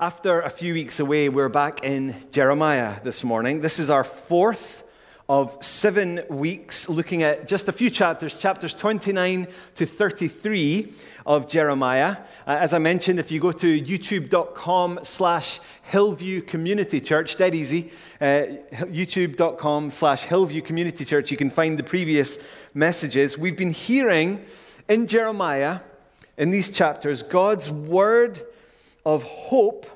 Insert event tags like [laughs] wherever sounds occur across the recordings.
After a few weeks away, we're back in Jeremiah this morning. This is our fourth of seven weeks looking at just a few chapters, chapters 29 to 33 of Jeremiah. Uh, as I mentioned, if you go to youtube.com slash Hillview Community Church, dead easy, uh, youtube.com slash Hillview Community Church, you can find the previous messages. We've been hearing in Jeremiah, in these chapters, God's word of hope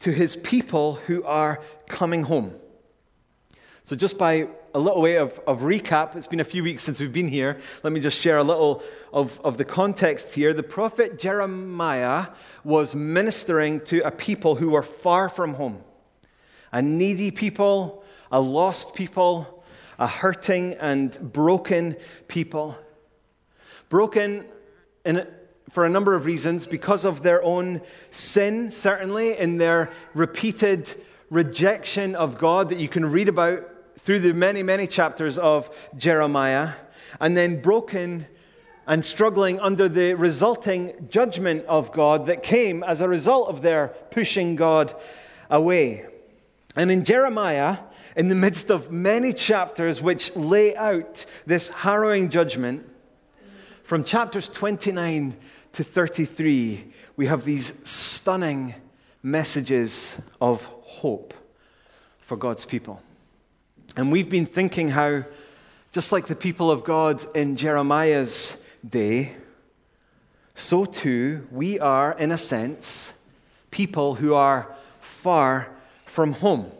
to his people who are coming home. So, just by a little way of, of recap, it's been a few weeks since we've been here. Let me just share a little of, of the context here. The prophet Jeremiah was ministering to a people who were far from home a needy people, a lost people, a hurting and broken people. Broken in for a number of reasons because of their own sin, certainly, in their repeated rejection of God that you can read about through the many, many chapters of Jeremiah, and then broken and struggling under the resulting judgment of God that came as a result of their pushing God away. And in Jeremiah, in the midst of many chapters which lay out this harrowing judgment, from chapters 29 to 33, we have these stunning messages of hope for God's people. And we've been thinking how, just like the people of God in Jeremiah's day, so too we are, in a sense, people who are far from home.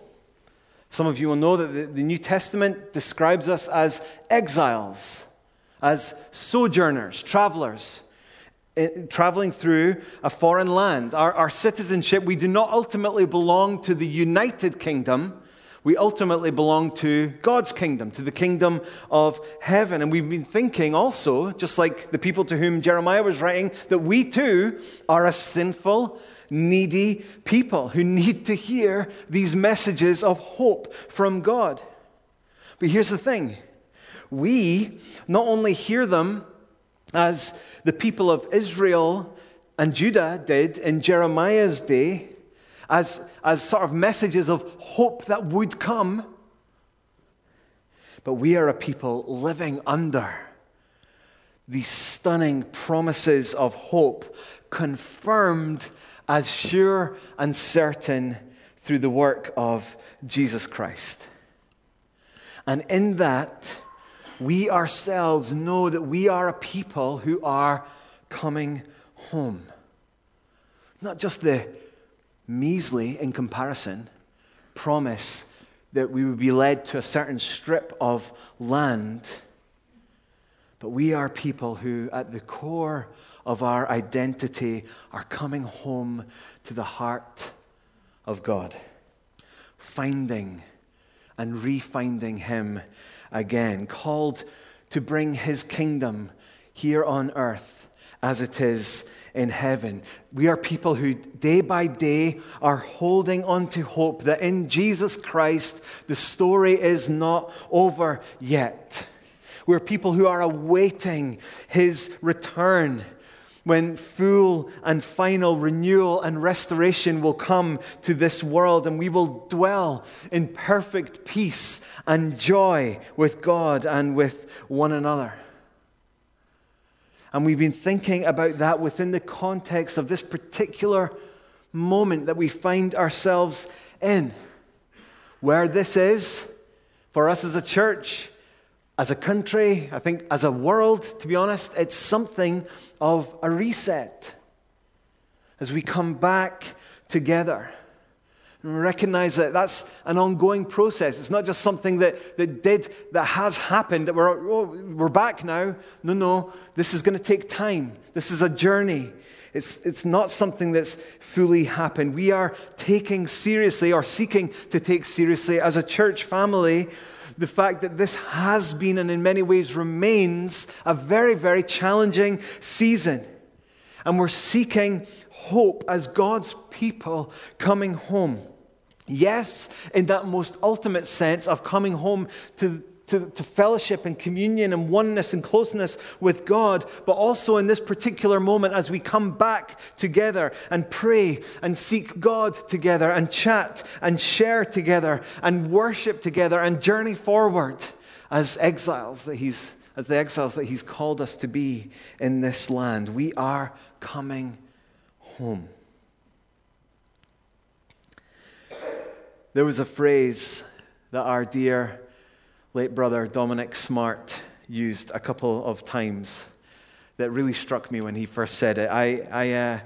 Some of you will know that the New Testament describes us as exiles, as sojourners, travelers eh, traveling through a foreign land. Our, our citizenship, we do not ultimately belong to the United Kingdom. We ultimately belong to God's kingdom, to the kingdom of heaven. And we've been thinking also, just like the people to whom Jeremiah was writing, that we too are a sinful, needy people who need to hear these messages of hope from God. But here's the thing we not only hear them as the people of Israel and Judah did in Jeremiah's day, as, as sort of messages of hope that would come. But we are a people living under these stunning promises of hope, confirmed as sure and certain through the work of Jesus Christ. And in that, we ourselves know that we are a people who are coming home. Not just the measly, in comparison, promise that we would be led to a certain strip of land, but we are people who, at the core of our identity, are coming home to the heart of God, finding and refinding Him again, called to bring his kingdom here on earth as it is in heaven. We are people who day by day are holding on to hope that in Jesus Christ the story is not over yet. We're people who are awaiting his return when full and final renewal and restoration will come to this world, and we will dwell in perfect peace and joy with God and with one another. And we've been thinking about that within the context of this particular moment that we find ourselves in, where this is for us as a church as a country, I think as a world, to be honest, it's something of a reset. As we come back together and recognize that that's an ongoing process. It's not just something that, that did, that has happened, that we're, oh, we're back now. No, no, this is going to take time. This is a journey. It's, it's not something that's fully happened. We are taking seriously or seeking to take seriously as a church family the fact that this has been and in many ways remains a very, very challenging season. And we're seeking hope as God's people coming home. Yes, in that most ultimate sense of coming home to to, to fellowship and communion and oneness and closeness with God, but also in this particular moment as we come back together and pray and seek God together and chat and share together and worship together and journey forward as exiles that He's as the exiles that He's called us to be in this land. We are coming home. There was a phrase that our dear late brother Dominic Smart used a couple of times that really struck me when he first said it. I, I uh,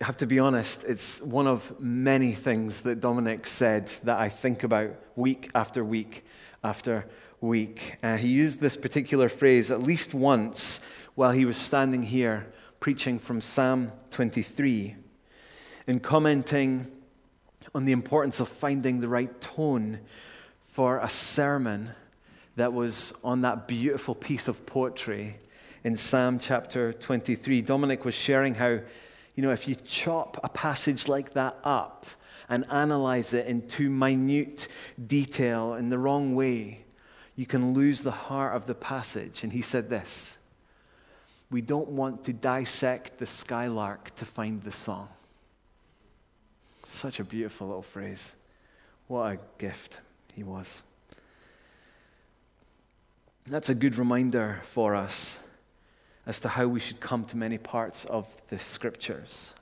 have to be honest, it's one of many things that Dominic said that I think about week after week after week. Uh, he used this particular phrase at least once while he was standing here preaching from Psalm 23 and commenting on the importance of finding the right tone for a sermon that was on that beautiful piece of poetry in Psalm chapter 23. Dominic was sharing how, you know, if you chop a passage like that up and analyze it in too minute detail in the wrong way, you can lose the heart of the passage. And he said this We don't want to dissect the skylark to find the song. Such a beautiful little phrase. What a gift he was. That's a good reminder for us as to how we should come to many parts of the scriptures.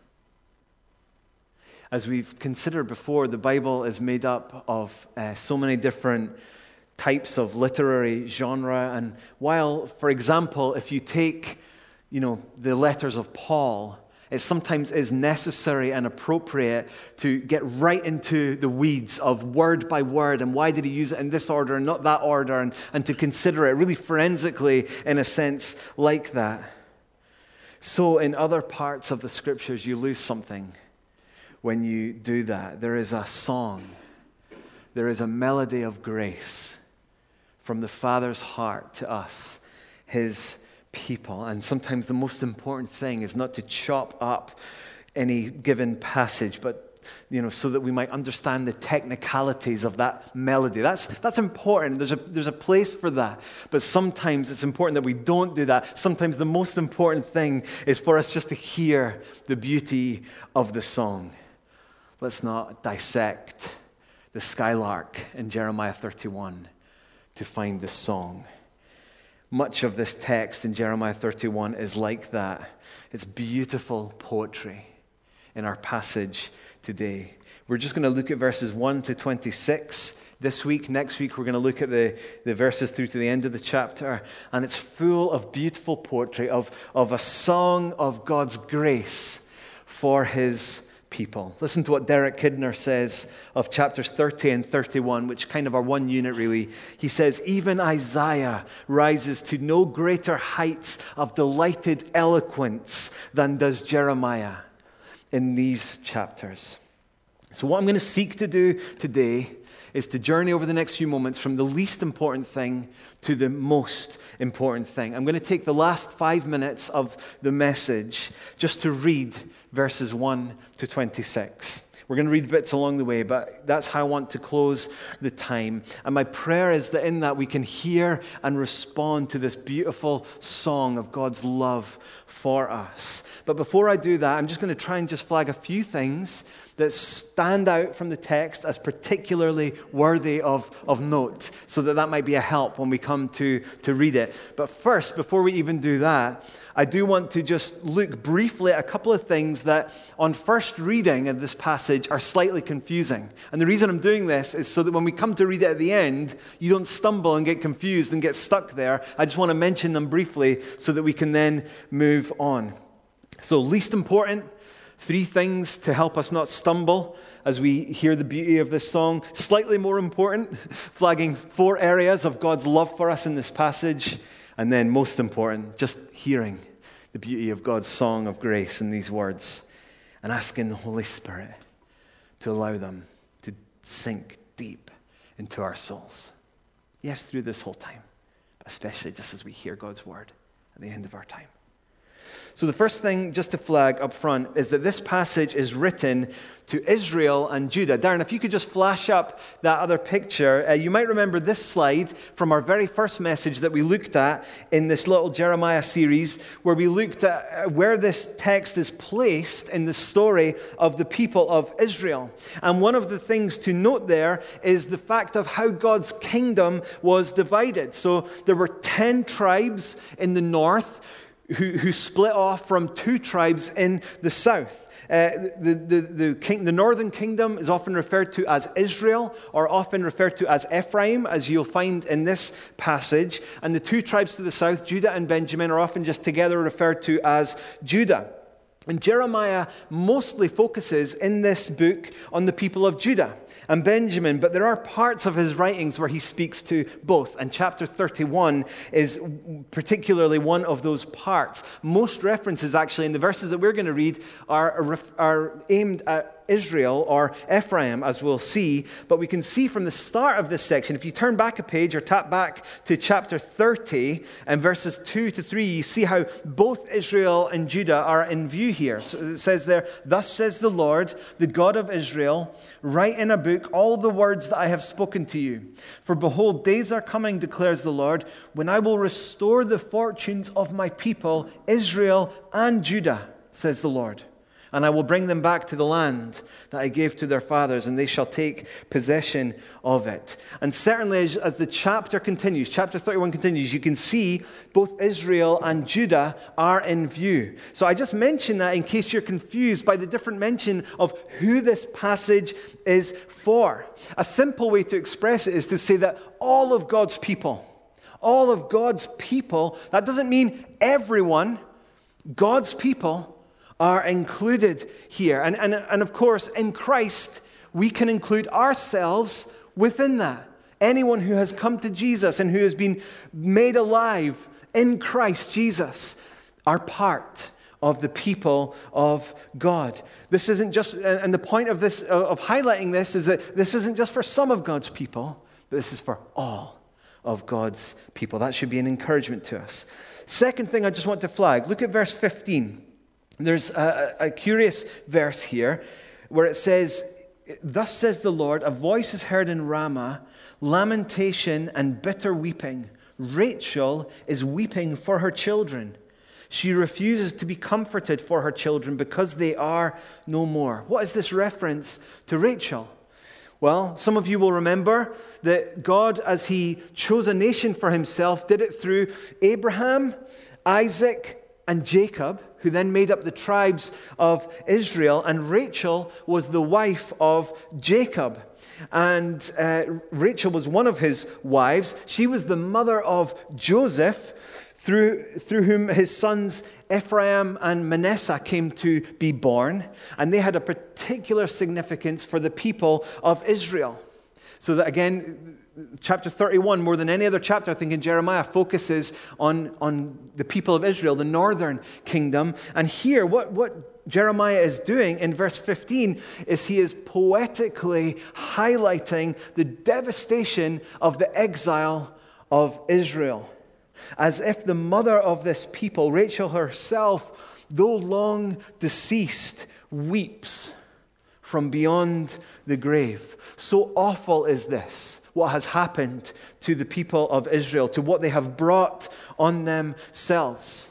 As we've considered before, the Bible is made up of uh, so many different types of literary genre. And while, for example, if you take you know, the letters of Paul, it sometimes is necessary and appropriate to get right into the weeds of word by word and why did he use it in this order and not that order, and, and to consider it really forensically in a sense like that. So, in other parts of the scriptures, you lose something when you do that. There is a song, there is a melody of grace from the Father's heart to us, his people. And sometimes the most important thing is not to chop up any given passage, but you know, so that we might understand the technicalities of that melody. That's, that's important. There's a, there's a place for that. But sometimes it's important that we don't do that. Sometimes the most important thing is for us just to hear the beauty of the song. Let's not dissect the skylark in Jeremiah 31 to find the song. Much of this text in Jeremiah 31 is like that. It's beautiful poetry in our passage today. We're just going to look at verses 1 to 26 this week. Next week, we're going to look at the, the verses through to the end of the chapter. And it's full of beautiful poetry, of, of a song of God's grace for his people. Listen to what Derek Kidner says of chapters 30 and 31, which kind of are one unit really. He says, Even Isaiah rises to no greater heights of delighted eloquence than does Jeremiah in these chapters. So, what I'm going to seek to do today is to journey over the next few moments from the least important thing to the most important thing. I'm going to take the last five minutes of the message just to read verses 1 to 26. We're going to read bits along the way, but that's how I want to close the time. And my prayer is that in that we can hear and respond to this beautiful song of God's love for us. But before I do that, I'm just going to try and just flag a few things that stand out from the text as particularly worthy of, of note, so that that might be a help when we come to, to read it. But first, before we even do that, I do want to just look briefly at a couple of things that, on first reading of this passage, are slightly confusing. And the reason I'm doing this is so that when we come to read it at the end, you don't stumble and get confused and get stuck there. I just want to mention them briefly so that we can then move on. So, least important, Three things to help us not stumble as we hear the beauty of this song. Slightly more important, flagging four areas of God's love for us in this passage. And then, most important, just hearing the beauty of God's song of grace in these words and asking the Holy Spirit to allow them to sink deep into our souls. Yes, through this whole time, but especially just as we hear God's word at the end of our time. So, the first thing just to flag up front is that this passage is written to Israel and Judah. Darren, if you could just flash up that other picture, uh, you might remember this slide from our very first message that we looked at in this little Jeremiah series, where we looked at uh, where this text is placed in the story of the people of Israel. And one of the things to note there is the fact of how God's kingdom was divided. So, there were 10 tribes in the north who, who split off from two tribes in the south. Uh, the, the, the, king, the, northern kingdom is often referred to as Israel or often referred to as Ephraim, as you'll find in this passage. And the two tribes to the south, Judah and Benjamin, are often just together referred to as Judah. And Jeremiah mostly focuses in this book on the people of Judah and Benjamin, but there are parts of his writings where he speaks to both. And chapter 31 is particularly one of those parts. Most references, actually, in the verses that we're going to read, are, are aimed at Israel or Ephraim, as we'll see. But we can see from the start of this section, if you turn back a page or tap back to chapter 30 and verses 2 to 3, you see how both Israel and Judah are in view here. So it says there, Thus says the Lord, the God of Israel, write in a book all the words that I have spoken to you. For behold, days are coming, declares the Lord, when I will restore the fortunes of my people, Israel and Judah, says the Lord and I will bring them back to the land that I gave to their fathers, and they shall take possession of it. And certainly, as, as, the chapter continues, chapter 31 continues, you can see both Israel and Judah are in view. So I just mention that in case you're confused by the different mention of who this passage is for. A simple way to express it is to say that all of God's people, all of God's people, that doesn't mean everyone, God's people are included here. And, and, and of course, in Christ, we can include ourselves within that. Anyone who has come to Jesus and who has been made alive in Christ Jesus are part of the people of God. This isn't just, and the point of this, of highlighting this is that this isn't just for some of God's people, but this is for all of God's people. That should be an encouragement to us. Second thing I just want to flag look at verse 15. There's a, a, curious verse here where it says, Thus says the Lord, a voice is heard in Ramah, lamentation and bitter weeping. Rachel is weeping for her children. She refuses to be comforted for her children because they are no more. What is this reference to Rachel? Well, some of you will remember that God, as He chose a nation for Himself, did it through Abraham, Isaac, and Jacob who then made up the tribes of Israel. And Rachel was the wife of Jacob. And uh, Rachel was one of his wives. She was the mother of Joseph, through, through whom his sons Ephraim and Manasseh came to be born. And they had a particular significance for the people of Israel. So that again, chapter 31, more than any other chapter, I think, in Jeremiah, focuses on, on the people of Israel, the northern kingdom. And here, what, what Jeremiah is doing in verse 15 is he is poetically highlighting the devastation of the exile of Israel. As if the mother of this people, Rachel herself, though long deceased, weeps from beyond the grave. So awful is this what has happened to the people of Israel, to what they have brought on themselves.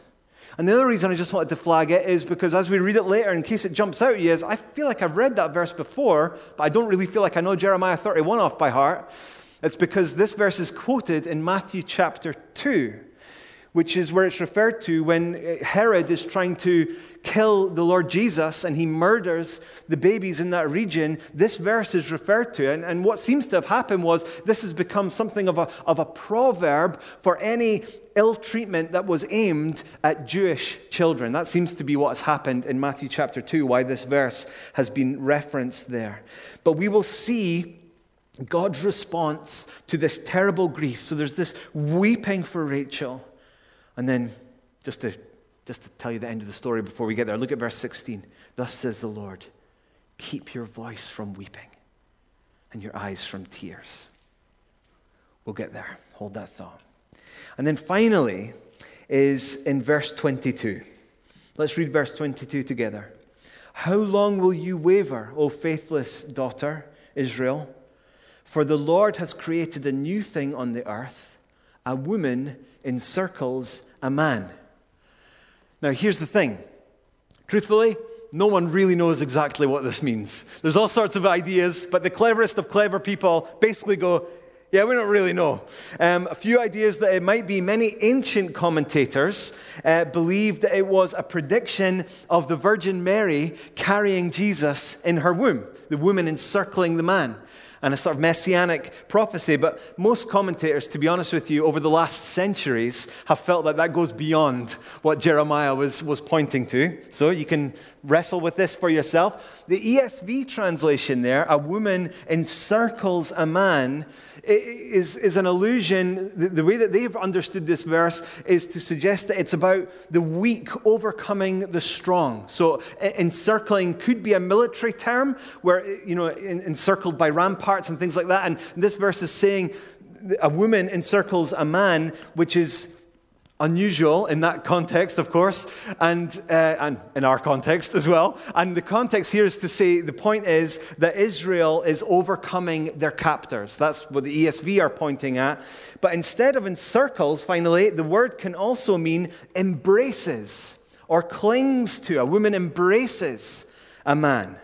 And the other reason I just wanted to flag it is because as we read it later, in case it jumps out at you, is I feel like I've read that verse before, but I don't really feel like I know Jeremiah 31 off by heart. It's because this verse is quoted in Matthew chapter 2 which is where it's referred to when uh, Herod is trying to kill the Lord Jesus and he murders the babies in that region. This verse is referred to. And, and what seems to have happened was this has become something of a, of a proverb for any ill treatment that was aimed at Jewish children. That seems to be what has happened in Matthew chapter 2, why this verse has been referenced there. But we will see. God's response to this terrible grief. So there's this weeping for Rachel. And then, just to, just to tell you the end of the story before we get there, look at verse 16. Thus says the Lord, keep your voice from weeping and your eyes from tears. We'll get there. Hold that thought. And then finally, is in verse 22. Let's read verse 22 together. How long will you waver, O faithless daughter, Israel? For the Lord has created a new thing on the earth. A woman encircles a man. Now, here's the thing. Truthfully, no one really knows exactly what this means. There's all sorts of ideas, but the cleverest of clever people basically go, yeah, we don't really know. Um, a few ideas that it might be. Many ancient commentators uh, believed that it was a prediction of the Virgin Mary carrying Jesus in her womb, the woman encircling the man and a sort of messianic prophecy. But most commentators, to be honest with you, over the last centuries have felt that that goes beyond what Jeremiah was, was pointing to. So you can wrestle with this for yourself. The ESV translation there, a woman encircles a man, is, is an allusion. The, the, way that they've understood this verse is to suggest that it's about the weak overcoming the strong. So, encircling could be a military term, where, you know, encircled by ramparts and things like that. And this verse is saying a woman encircles a man, which is unusual in that context, of course, and, uh, and in our context as well. And the context here is to say the point is that Israel is overcoming their captors. That's what the ESV are pointing at. But instead of encircles, finally, the word can also mean embraces or clings to. A woman embraces a man.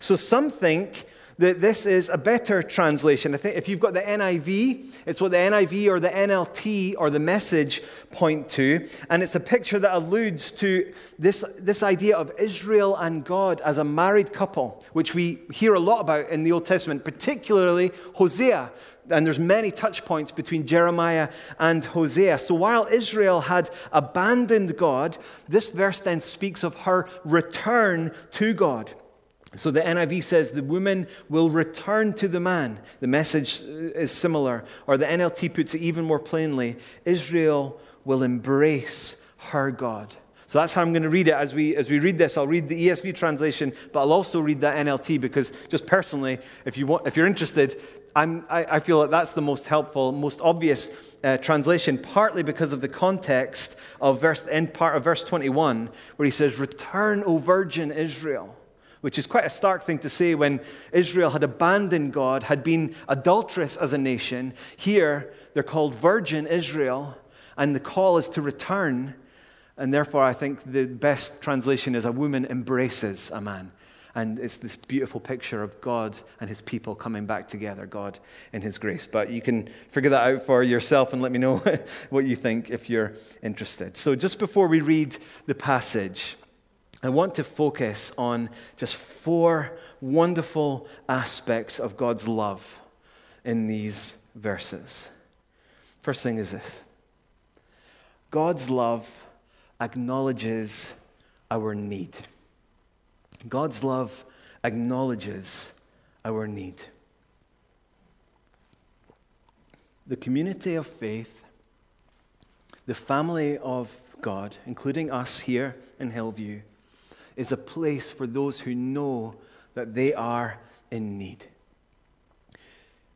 So some think that this is a better translation. I think if you've got the NIV, it's what the NIV or the NLT or the message point to. And it's a picture that alludes to this, this idea of Israel and God as a married couple, which we hear a lot about in the Old Testament, particularly Hosea. And there's many touch points between Jeremiah and Hosea. So while Israel had abandoned God, this verse then speaks of her return to God. So the NIV says the woman will return to the man. The message is similar. Or the NLT puts it even more plainly Israel will embrace her God. So that's how I'm going to read it as we, as we read this. I'll read the ESV translation, but I'll also read that NLT because, just personally, if, you want, if you're interested, I'm, I, I feel like that's the most helpful, most obvious uh, translation, partly because of the context of verse, end part of verse 21, where he says, Return, O virgin Israel which is quite a stark thing to say when Israel had abandoned God, had been adulterous as a nation. Here, they're called virgin Israel, and the call is to return. And therefore, I think the best translation is a woman embraces a man. And it's this beautiful picture of God and his people coming back together, God in his grace. But you can figure that out for yourself and let me know [laughs] what you think if you're interested. So, just before we read the passage, I want to focus on just four wonderful aspects of God's love in these verses. First thing is this God's love acknowledges our need. God's love acknowledges our need. The community of faith, the family of God, including us here in Hillview, is a place for those who know that they are in need.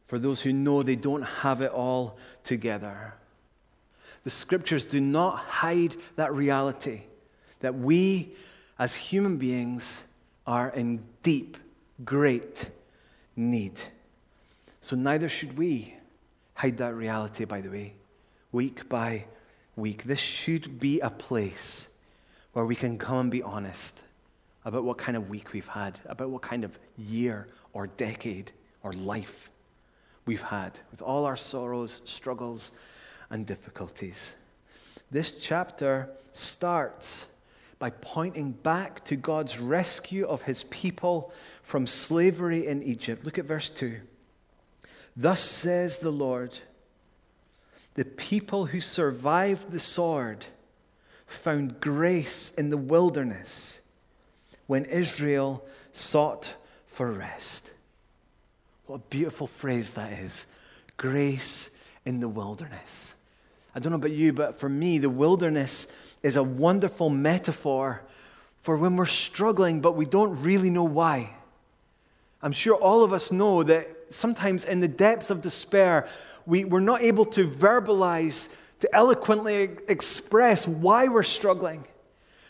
For those who know they don't have it all together. The scriptures do not hide that reality that we, as human beings, are in deep, great need. So neither should we hide that reality, by the way, week by week. This should be a place where we can come and be honest about what kind of week we've had, about what kind of year or decade or life we've had, with all our sorrows, struggles, and difficulties. This chapter starts by pointing back to God's rescue of his people from slavery in Egypt. Look at verse 2. Thus says the Lord the people who survived the sword found grace in the wilderness when Israel sought for rest. What a beautiful phrase that is grace in the wilderness. I don't know about you, but for me, the wilderness is a wonderful metaphor for when we're struggling, but we don't really know why. I'm sure all of us know that sometimes in the depths of despair, we, we're not able to verbalize, to eloquently express why we're struggling.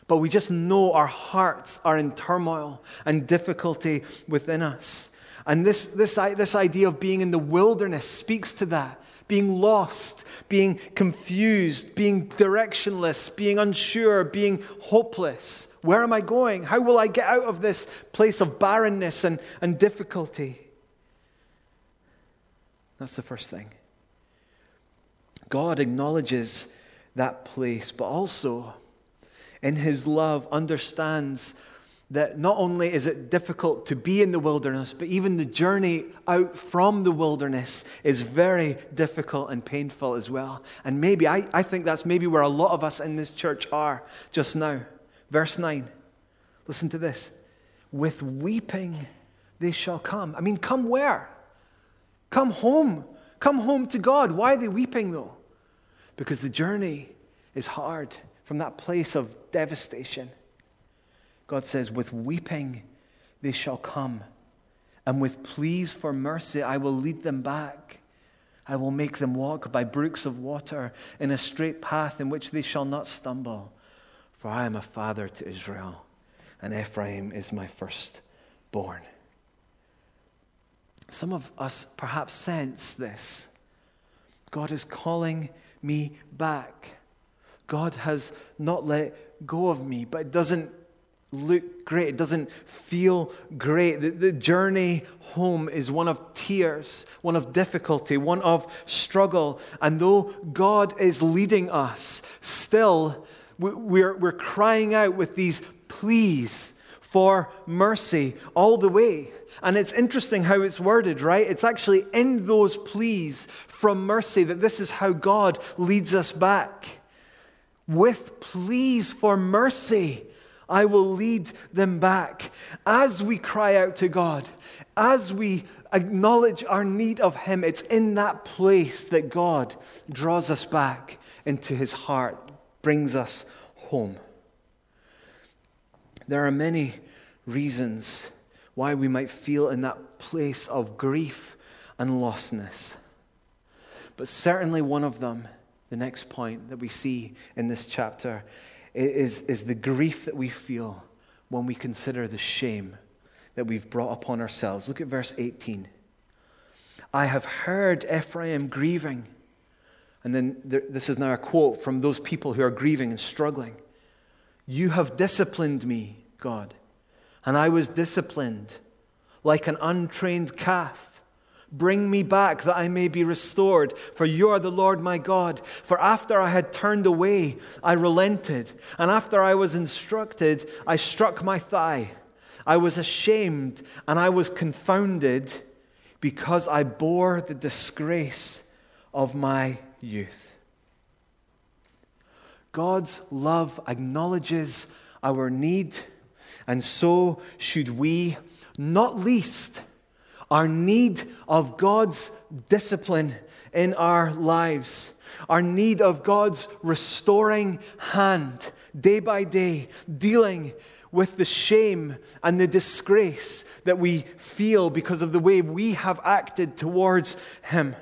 but we just know our hearts are in turmoil and difficulty within us. And this, this, this idea of being in the wilderness speaks to that being lost, being confused, being directionless, being unsure, being hopeless. Where am I going? How will I get out of this place of barrenness and, and difficulty? That's the first thing. God acknowledges that place, but also in his love understands that not only is it difficult to be in the wilderness, but even the journey out from the wilderness is very difficult and painful as well. And maybe, I, I think that's maybe where a lot of us in this church are just now. Verse 9, listen to this. With weeping they shall come. I mean, come where? Come home. Come home to God. Why are they weeping though? Because the journey is hard from that place of devastation. God says, With weeping they shall come, and with pleas for mercy I will lead them back. I will make them walk by brooks of water in a straight path in which they shall not stumble. For I am a father to Israel, and Ephraim is my firstborn. Some of us perhaps sense this. God is calling me back. God has not let go of me, but it doesn't look great. It doesn't feel great. The, the, journey home is one of tears, one of difficulty, one of struggle. And though God is leading us, still we're, we're crying out with these pleas for mercy all the way. And it's interesting how it's worded, right? It's actually in those pleas from mercy that this is how God leads us back. With pleas for mercy I will lead them back. As we cry out to God, as we acknowledge our need of Him, it's in that place that God draws us back into His heart, brings us home. There are many reasons why we might feel in that place of grief and lostness. But certainly one of them, the next point that we see in this chapter, is, is the grief that we feel when we consider the shame that we've brought upon ourselves. Look at verse 18. I have heard Ephraim grieving. And then there, this is now a quote from those people who are grieving and struggling. You have disciplined me, God, and I was disciplined like an untrained calf. Bring me back that I may be restored, for you are the Lord my God. For after I had turned away, I relented, and after I was instructed, I struck my thigh. I was ashamed and I was confounded because I bore the disgrace of my youth. God's love acknowledges our need, and so should we, not least our need of God's discipline in our lives, our need of God's restoring hand day by day, dealing with the shame and the disgrace that we feel because of the way we have acted towards Him.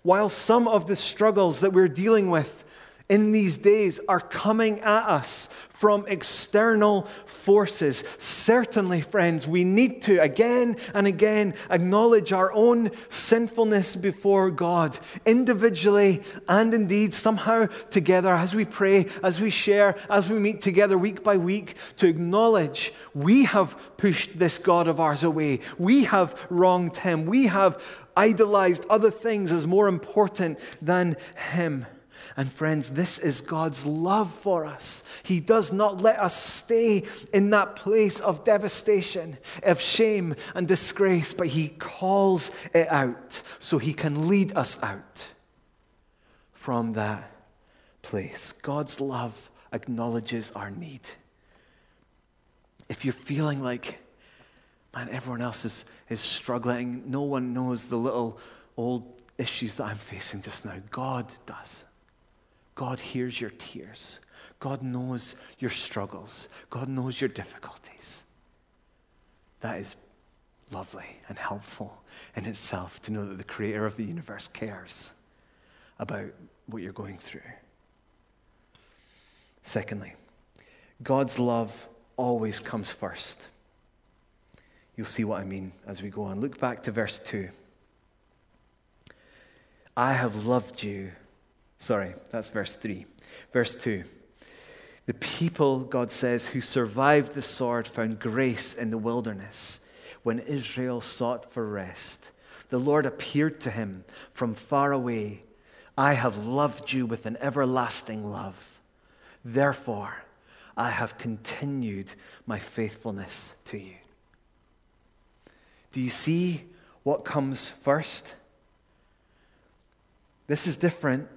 While some of the struggles that we're dealing with in these days are coming at us from external forces. Certainly, friends, we need to again and again acknowledge our own sinfulness before God, individually and indeed somehow together as we pray, as we share, as we meet together week by week, to acknowledge we have pushed this God of ours away. We have wronged him. We have idolized other things as more important than him. And friends, this is God's love for us. He does not let us stay in that place of devastation, of shame and disgrace, but He calls it out so He can lead us out from that place. God's love acknowledges our need. If you're feeling like, man, everyone else is, is struggling, no one knows the little old issues that I'm facing just now, God does. God hears your tears. God knows your struggles. God knows your difficulties. That is lovely and helpful in itself to know that the creator of the universe cares about what you're going through. Secondly, God's love always comes first. You'll see what I mean as we go on. Look back to verse 2. I have loved you. Sorry, that's verse 3. Verse 2. The people, God says, who survived the sword found grace in the wilderness when Israel sought for rest. The Lord appeared to him from far away. I have loved you with an everlasting love. Therefore, I have continued my faithfulness to you. Do you see what comes first? This is different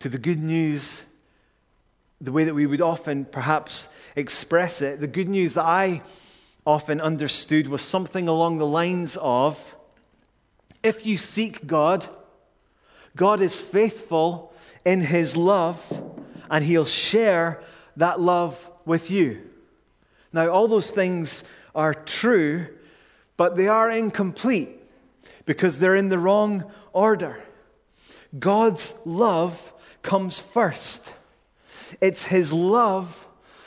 to the good news, the way that we would often perhaps express it. The good news that I often understood was something along the lines of if you seek God, God is faithful in his love and he'll share that love with you. Now, all those things are true, but they are incomplete because they're in the wrong order. God's love comes first. It's His love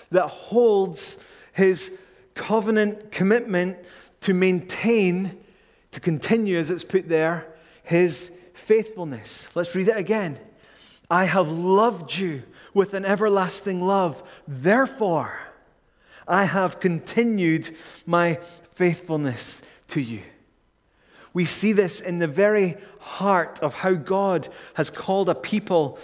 that holds His covenant commitment to maintain, to continue, as it's put there, His faithfulness. Let's read it again. I have loved you with an everlasting love. Therefore, I have continued my faithfulness to you. We see this in the very heart of how God has called a people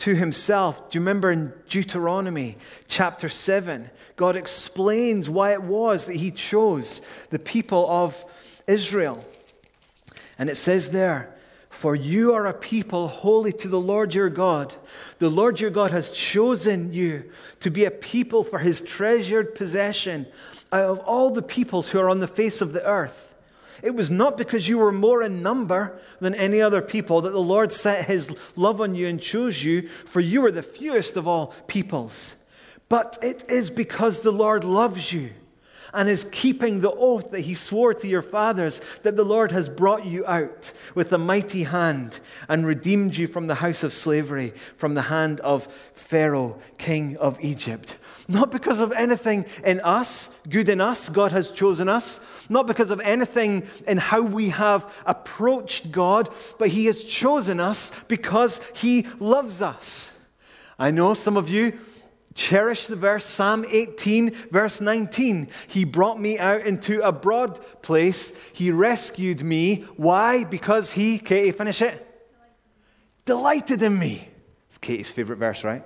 to himself. Do you remember in Deuteronomy chapter 7? God explains why it was that he chose the people of Israel. And it says there, For you are a people holy to the Lord your God. The Lord your God has chosen you to be a people for his treasured possession out of all the peoples who are on the face of the earth. It was not because you were more in number than any other people that the Lord set his love on you and chose you, for you are the fewest of all peoples. But it is because the Lord loves you and is keeping the oath that he swore to your fathers that the Lord has brought you out with a mighty hand and redeemed you from the house of slavery, from the hand of Pharaoh, king of Egypt. Not because of anything in us, good in us, God has chosen us. Not because of anything in how we have approached God, but He has chosen us because He loves us. I know some of you cherish the verse, Psalm 18, verse 19. He brought me out into a broad place. He rescued me. Why? Because He, Katie, finish it. Delighted in me. It's Katie's favorite verse, right?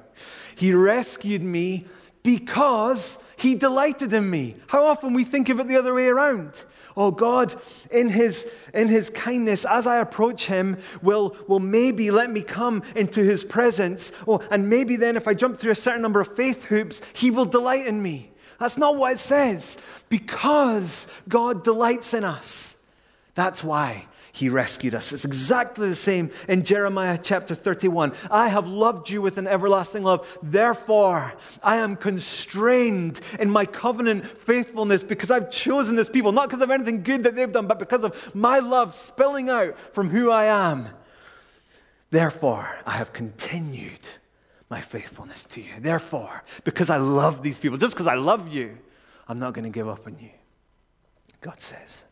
He rescued me because he delighted in me. How often we think of it the other way around. Oh, God, in his, in his kindness, as I approach him, will, will maybe let me come into his presence. Oh, and maybe then if I jump through a certain number of faith hoops, he will delight in me. That's not what it says. Because God delights in us. That's why he rescued us. It's exactly the same in Jeremiah chapter 31. I have loved you with an everlasting love. Therefore, I am constrained in my covenant faithfulness because I've chosen this people, not because of anything good that they've done, but because of my love spilling out from who I am. Therefore, I have continued my faithfulness to you. Therefore, because I love these people, just because I love you, I'm not going to give up on you. God says,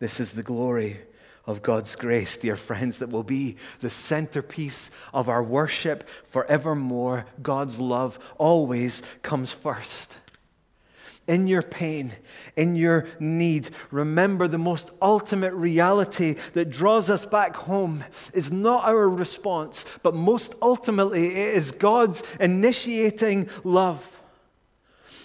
This is the glory of God's grace, dear friends, that will be the centerpiece of our worship forevermore. God's love always comes first. In your pain, in your need, remember the most ultimate reality that draws us back home is not our response, but most ultimately it is God's initiating love.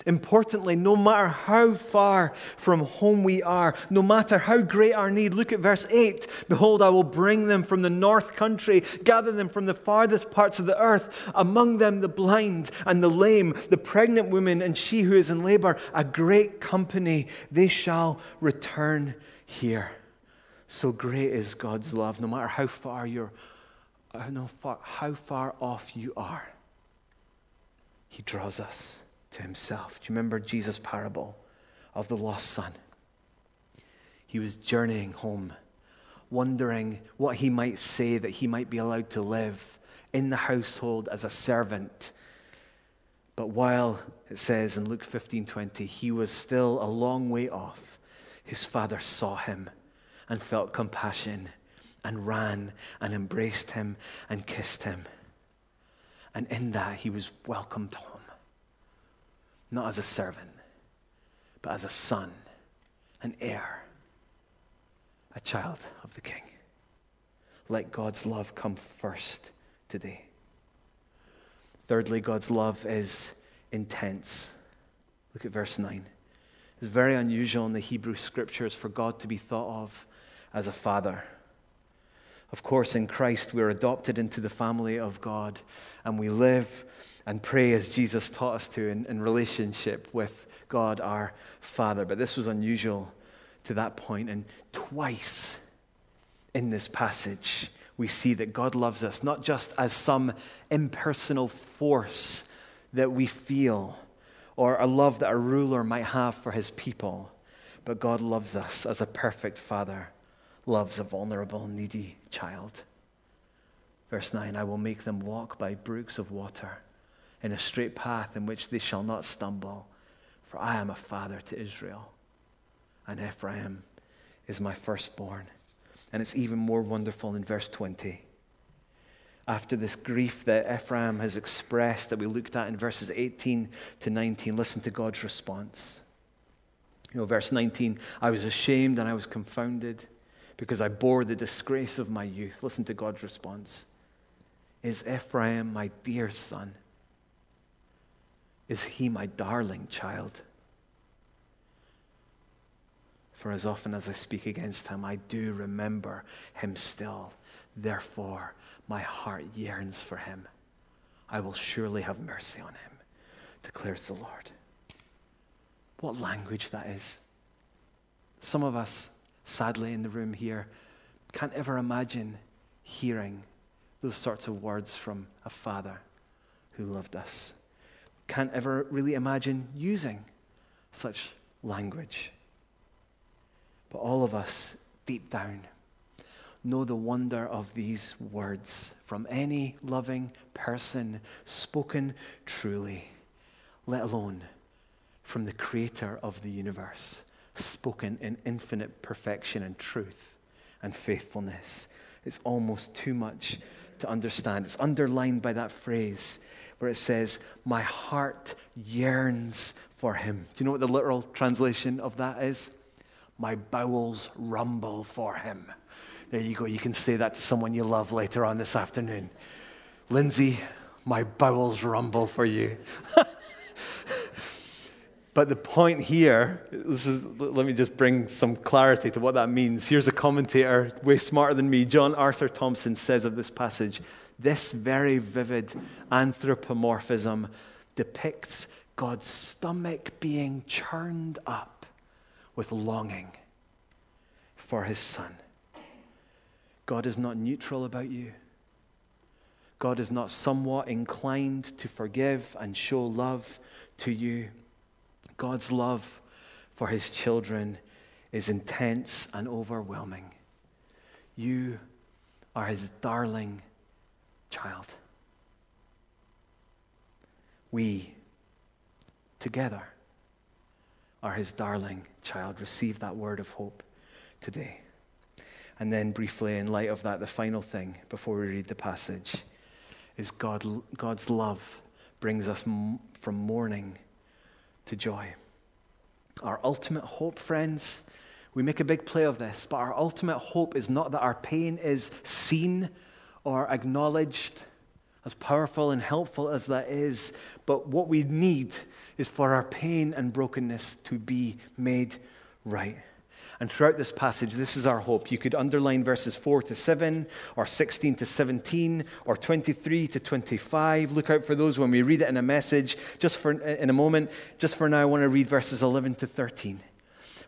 Importantly, no matter how far from home we are, no matter how great our need, look at verse 8. Behold, I will bring them from the north country, gather them from the farthest parts of the earth, among them the blind and the lame, the pregnant woman and she who is in labor, a great company. They shall return here. So great is God's love, no matter how far you're, uh, far, how far off you are. He draws us to himself. Do you remember Jesus' parable of the lost son? He was journeying home, wondering what he might say that he might be allowed to live in the household as a servant. But while it says in Luke 15:20, he was still a long way off, his father saw him and felt compassion and ran and embraced him and kissed him. And in that, he was welcomed home, not as a servant, but as a son, an heir, a child of the king. Let God's love come first today. Thirdly, God's love is intense. Look at verse 9. It's very unusual in the Hebrew scriptures for God to be thought of as a father. Of course, in Christ, we're adopted into the family of God, and we live and pray as Jesus taught us to in, in relationship with God our Father. But this was unusual to that point, and twice in this passage, we see that God loves us not just as some impersonal force that we feel or a love that a ruler might have for his people, but God loves us as a perfect father loves a vulnerable, needy child. Verse 9 I will make them walk by brooks of water in a straight path in which they shall not stumble, for I am a father to Israel, and Ephraim is my firstborn. And it's even more wonderful in verse 20. After this grief that Ephraim has expressed, that we looked at in verses 18 to 19, listen to God's response. You know, verse 19, I was ashamed and I was confounded because I bore the disgrace of my youth. Listen to God's response. Is Ephraim my dear son? Is he my darling child? For as often as I speak against him, I do remember him still. Therefore, my heart yearns for him. I will surely have mercy on him, declares the Lord. What language that is. Some of us, sadly, in the room here, can't ever imagine hearing those sorts of words from a father who loved us. Can't ever really imagine using such language. But all of us, deep down, know the wonder of these words from any loving person spoken truly, let alone from the creator of the universe, spoken in infinite perfection and truth and faithfulness. It's almost too much to understand. It's underlined by that phrase where it says, My heart yearns for him. Do you know what the literal translation of that is? My bowels rumble for him. There you go. You can say that to someone you love later on this afternoon. Lindsay, my bowels rumble for you. [laughs] but the point here, this is, let me just bring some clarity to what that means. Here's a commentator, way smarter than me, John Arthur Thompson says of this passage this very vivid anthropomorphism depicts God's stomach being churned up with longing for his son. God is not neutral about you. God is not somewhat inclined to forgive and show love to you. God's love for his children is intense and overwhelming. You are his darling child. We, together, are his darling child. Receive that word of hope today. And then, briefly, in light of that, the final thing before we read the passage is God, God's love brings us from mourning to joy. Our ultimate hope, friends, we make a big play of this, but our ultimate hope is not that our pain is seen or acknowledged as powerful and helpful as that is, but what we need is for our pain and brokenness to be made right. And throughout this passage, this is our hope. You could underline verses 4 to 7, or 16 to 17, or 23 to 25. Look out for those when we read it in a message. Just for in a moment, just for now, I want to read verses 11 to 13.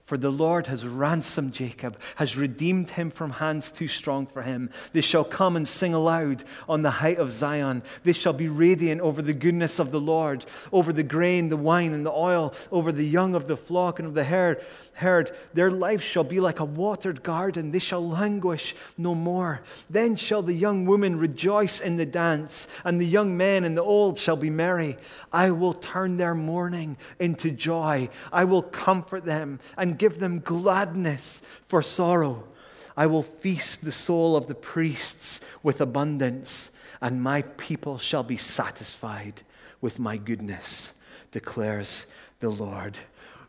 For the Lord has ransomed Jacob, has redeemed him from hands too strong for him. They shall come and sing aloud on the height of Zion. They shall be radiant over the goodness of the Lord, over the grain, the wine, and the oil, over the young of the flock and of the herd. Their life shall be like a watered garden. They shall languish no more. Then shall the young woman rejoice in the dance, and the young men and the old shall be merry. I will turn their mourning into joy. I will comfort them and give them gladness for sorrow. I will feast the soul of the priests with abundance, and my people shall be satisfied with my goodness, declares the Lord.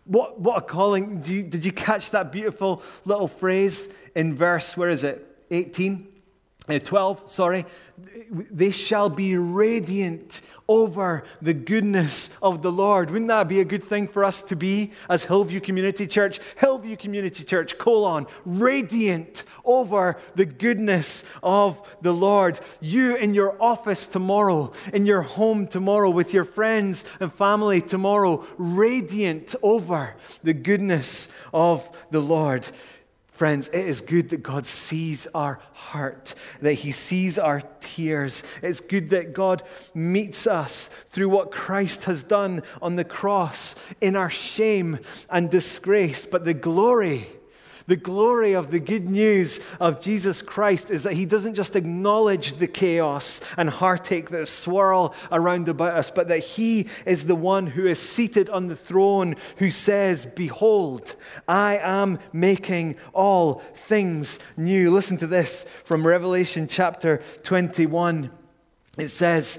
What, what a calling. Did you, did you catch that beautiful little phrase in verse, where is it? 18? Uh, 12, sorry. They shall be radiant over the goodness of the Lord. Wouldn't that be a good thing for us to be as Hillview Community Church? Hillview Community Church, colon, radiant over the goodness of the Lord. You in your office tomorrow, in your home tomorrow, with your friends and family tomorrow, radiant over the goodness of the Lord. Friends, it is good that God sees our heart, that He sees our tears. It's good that God meets us through what Christ has done on the cross in our shame and disgrace. But the glory, the glory of the good news of Jesus Christ is that he doesn't just acknowledge the chaos and heartache that swirl around about us, but that he is the one who is seated on the throne who says, Behold, I am making all things new. Listen to this from Revelation chapter 21. It says,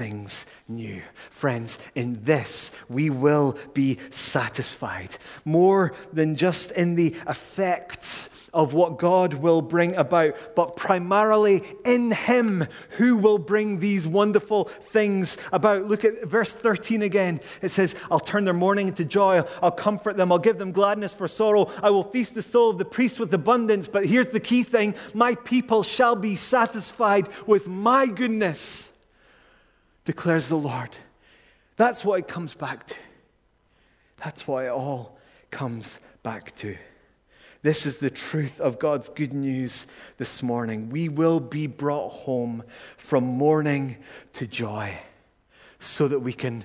things new. Friends, in this we will be satisfied more than just in the effects of what God will bring about, but primarily in Him who will bring these wonderful things about. Look at verse 13 again. It says, I'll turn their mourning into joy. I'll comfort them. I'll give them gladness for sorrow. I will feast the soul of the priest with abundance. But here's the key thing my people shall be satisfied with my goodness declares the Lord. That's what it comes back to. That's what it all comes back to. This is the truth of God's good news this morning. We will be brought home from mourning to joy so that we can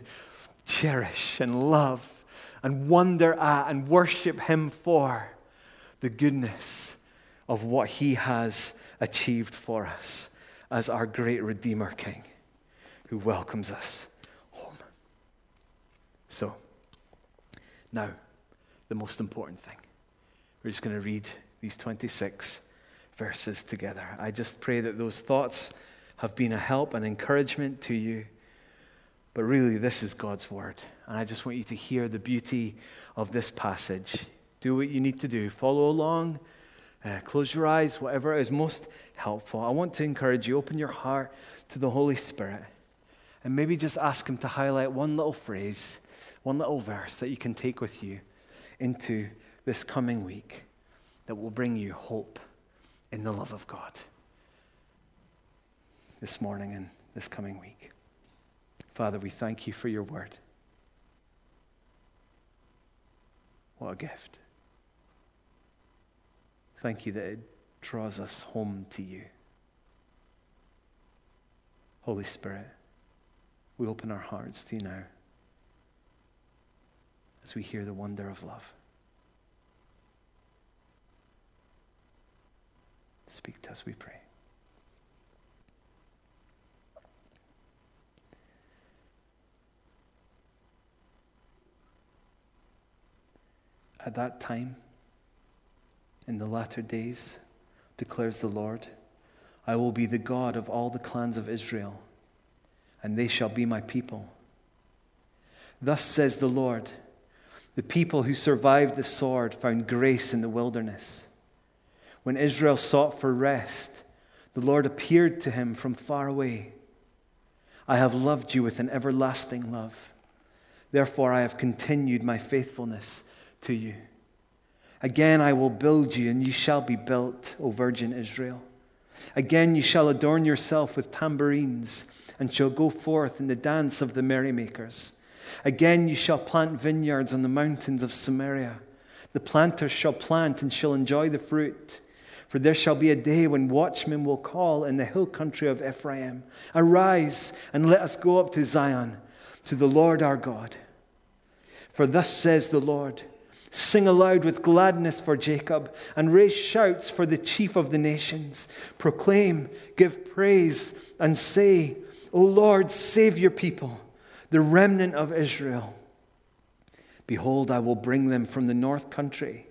cherish and love and wonder at and worship Him for the goodness of what He has achieved for us as our great Redeemer King who welcomes us home. So, now, the most important thing. We're just going to read these 26 verses together. I just pray that those thoughts have been a help and encouragement to you. But really, this is God's word. And I just want you to hear the beauty of this passage. Do what you need to do, follow along, uh, close your eyes, whatever is most helpful. I want to encourage you, open your heart to the Holy Spirit and maybe just ask Him to highlight one little phrase, one little verse that you can take with you into this coming week that will bring you hope in the love of God this morning and this coming week. Father, we thank you for your word. What a gift. Thank you that it draws us home to you. Holy Spirit, we open our hearts to you now as we hear the wonder of love. Speak to us, we pray. At that time, in the latter days, declares the Lord, I will be the God of all the clans of Israel and they shall be my people. Thus says the Lord The people who survived the sword found grace in the wilderness. When Israel sought for rest, the Lord appeared to him from far away. I have loved you with an everlasting love. Therefore, I have continued my faithfulness to you. Again, I will build you, and you shall be built, O Virgin Israel. Again, you shall adorn yourself with tambourines, and shall go forth in the dance of the merrymakers. Again, you shall plant vineyards on the mountains of Samaria. The planters shall plant and shall enjoy the fruit. For there shall be a day when watchmen will call in the hill country of Ephraim Arise and let us go up to Zion, to the Lord our God. For thus says the Lord Sing aloud with gladness for Jacob, and raise shouts for the chief of the nations. Proclaim, give praise, and say, O Lord, save your people, the remnant of Israel. Behold, I will bring them from the north country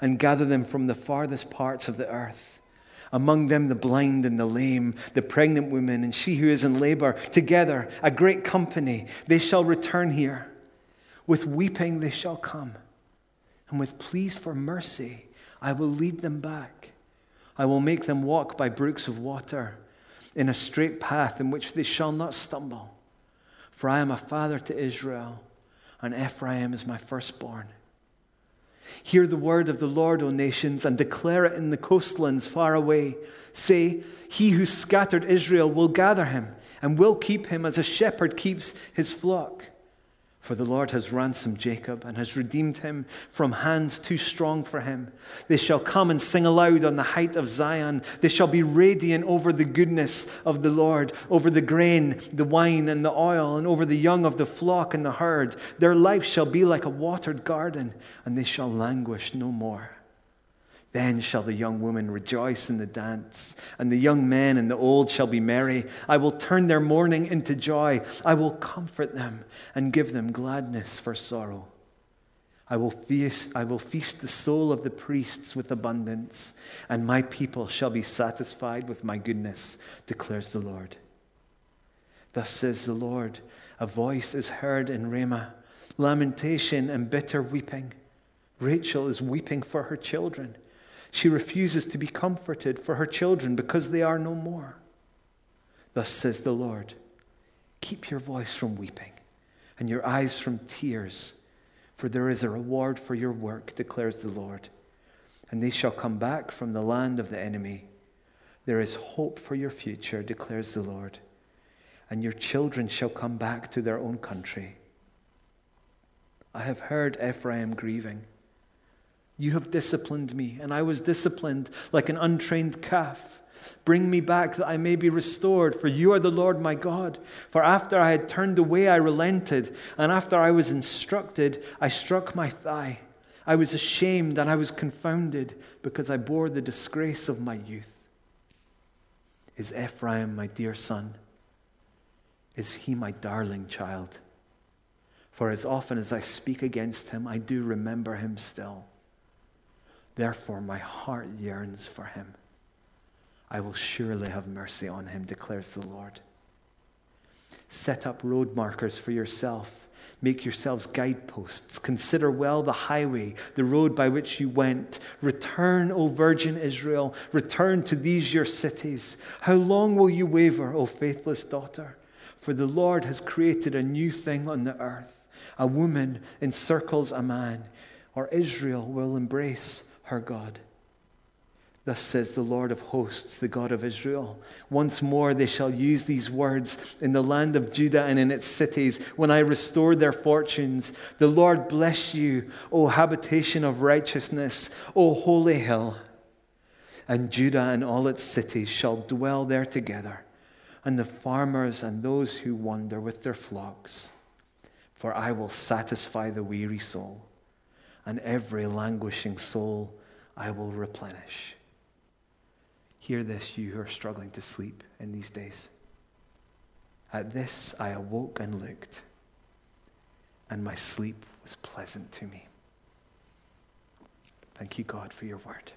and gather them from the farthest parts of the earth. Among them, the blind and the lame, the pregnant woman, and she who is in labor, together, a great company. They shall return here. With weeping, they shall come. And with pleas for mercy, I will lead them back. I will make them walk by brooks of water in a straight path in which they shall not stumble. For I am a father to Israel, and Ephraim is my firstborn. Hear the word of the Lord, O nations, and declare it in the coastlands far away. Say, He who scattered Israel will gather him, and will keep him as a shepherd keeps his flock. For the Lord has ransomed Jacob and has redeemed him from hands too strong for him. They shall come and sing aloud on the height of Zion. They shall be radiant over the goodness of the Lord, over the grain, the wine, and the oil, and over the young of the flock and the herd. Their life shall be like a watered garden, and they shall languish no more. Then shall the young woman rejoice in the dance, and the young men and the old shall be merry. I will turn their mourning into joy. I will comfort them and give them gladness for sorrow. I will, feast, I will feast the soul of the priests with abundance, and my people shall be satisfied with my goodness, declares the Lord. Thus says the Lord A voice is heard in Ramah, lamentation and bitter weeping. Rachel is weeping for her children she refuses to be comforted for her children because they are no more. Thus says the Lord Keep your voice from weeping and your eyes from tears, for there is a reward for your work, declares the Lord. And they shall come back from the land of the enemy. There is hope for your future, declares the Lord. And your children shall come back to their own country. I have heard Ephraim grieving. You have disciplined me, and I was disciplined like an untrained calf. Bring me back that I may be restored, for you are the Lord my God. For after I had turned away, I relented, and after I was instructed, I struck my thigh. I was ashamed and I was confounded because I bore the disgrace of my youth. Is Ephraim my dear son? Is he my darling child? For as often as I speak against him, I do remember him still. Therefore, my heart yearns for him. I will surely have mercy on him, declares the Lord. Set up road markers for yourself. Make yourselves guideposts. Consider well the highway, the road by which you went. Return, O Virgin Israel. Return to these your cities. How long will you waver, O faithless daughter? For the Lord has created a new thing on the earth. A woman encircles a man, or Israel will embrace her God. Thus says the Lord of hosts, the God of Israel. Once more they shall use these words in the land of Judah and in its cities when I restore their fortunes. The Lord bless you, O habitation of righteousness, O holy hill. And Judah and all its cities shall dwell there together, and the farmers and those who wander with their flocks. For I will satisfy the weary soul, and every languishing soul I will replenish. Hear this, you who are struggling to sleep in these days. At this I awoke and looked, and my sleep was pleasant to me. Thank you, God, for your word.